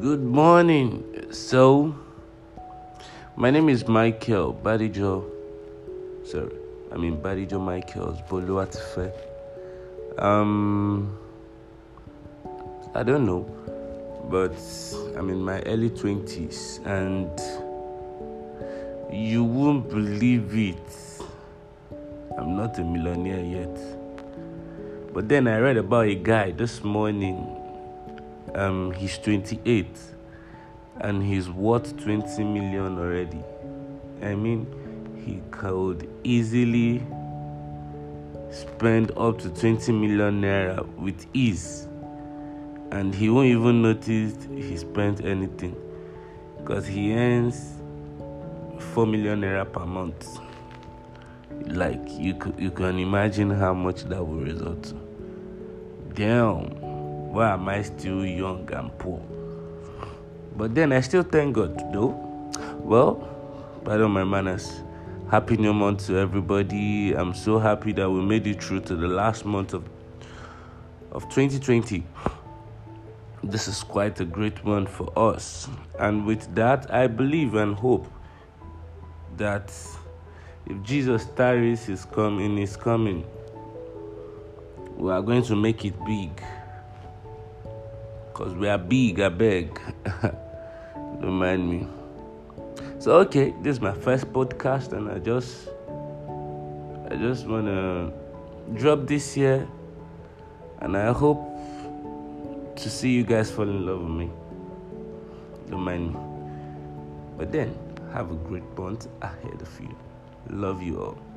Good morning. So, my name is Michael Badijo. Sorry, I mean Badijo Michaels Boluwatife. Um, I don't know, but I'm in my early twenties, and you won't believe it. I'm not a millionaire yet. But then I read about a guy this morning. Um, he's 28 and he's worth 20 million already. I mean, he could easily spend up to 20 million naira with ease, and he won't even notice he spent anything because he earns 4 million naira per month like you you can imagine how much that will result to. Damn, why am I still young and poor? But then I still thank God though. Well, pardon my manners. Happy new month to everybody. I'm so happy that we made it through to the last month of of 2020. This is quite a great one for us. And with that, I believe and hope that if Jesus tarries his coming, is coming, we are going to make it big. Because we are big, I beg. Don't mind me. So okay, this is my first podcast and I just I just wanna drop this here and I hope to see you guys fall in love with me. Don't mind me. But then have a great month ahead of you. Love you all.